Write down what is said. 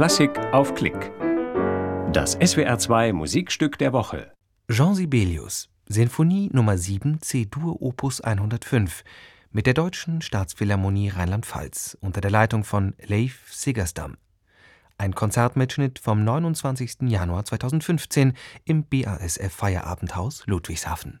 Klassik auf Klick. Das SWR2 Musikstück der Woche. Jean Sibelius, Sinfonie Nummer 7 C-Dur Opus 105 mit der Deutschen Staatsphilharmonie Rheinland-Pfalz unter der Leitung von Leif Sigerstam. Ein Konzertmitschnitt vom 29. Januar 2015 im BASF Feierabendhaus Ludwigshafen.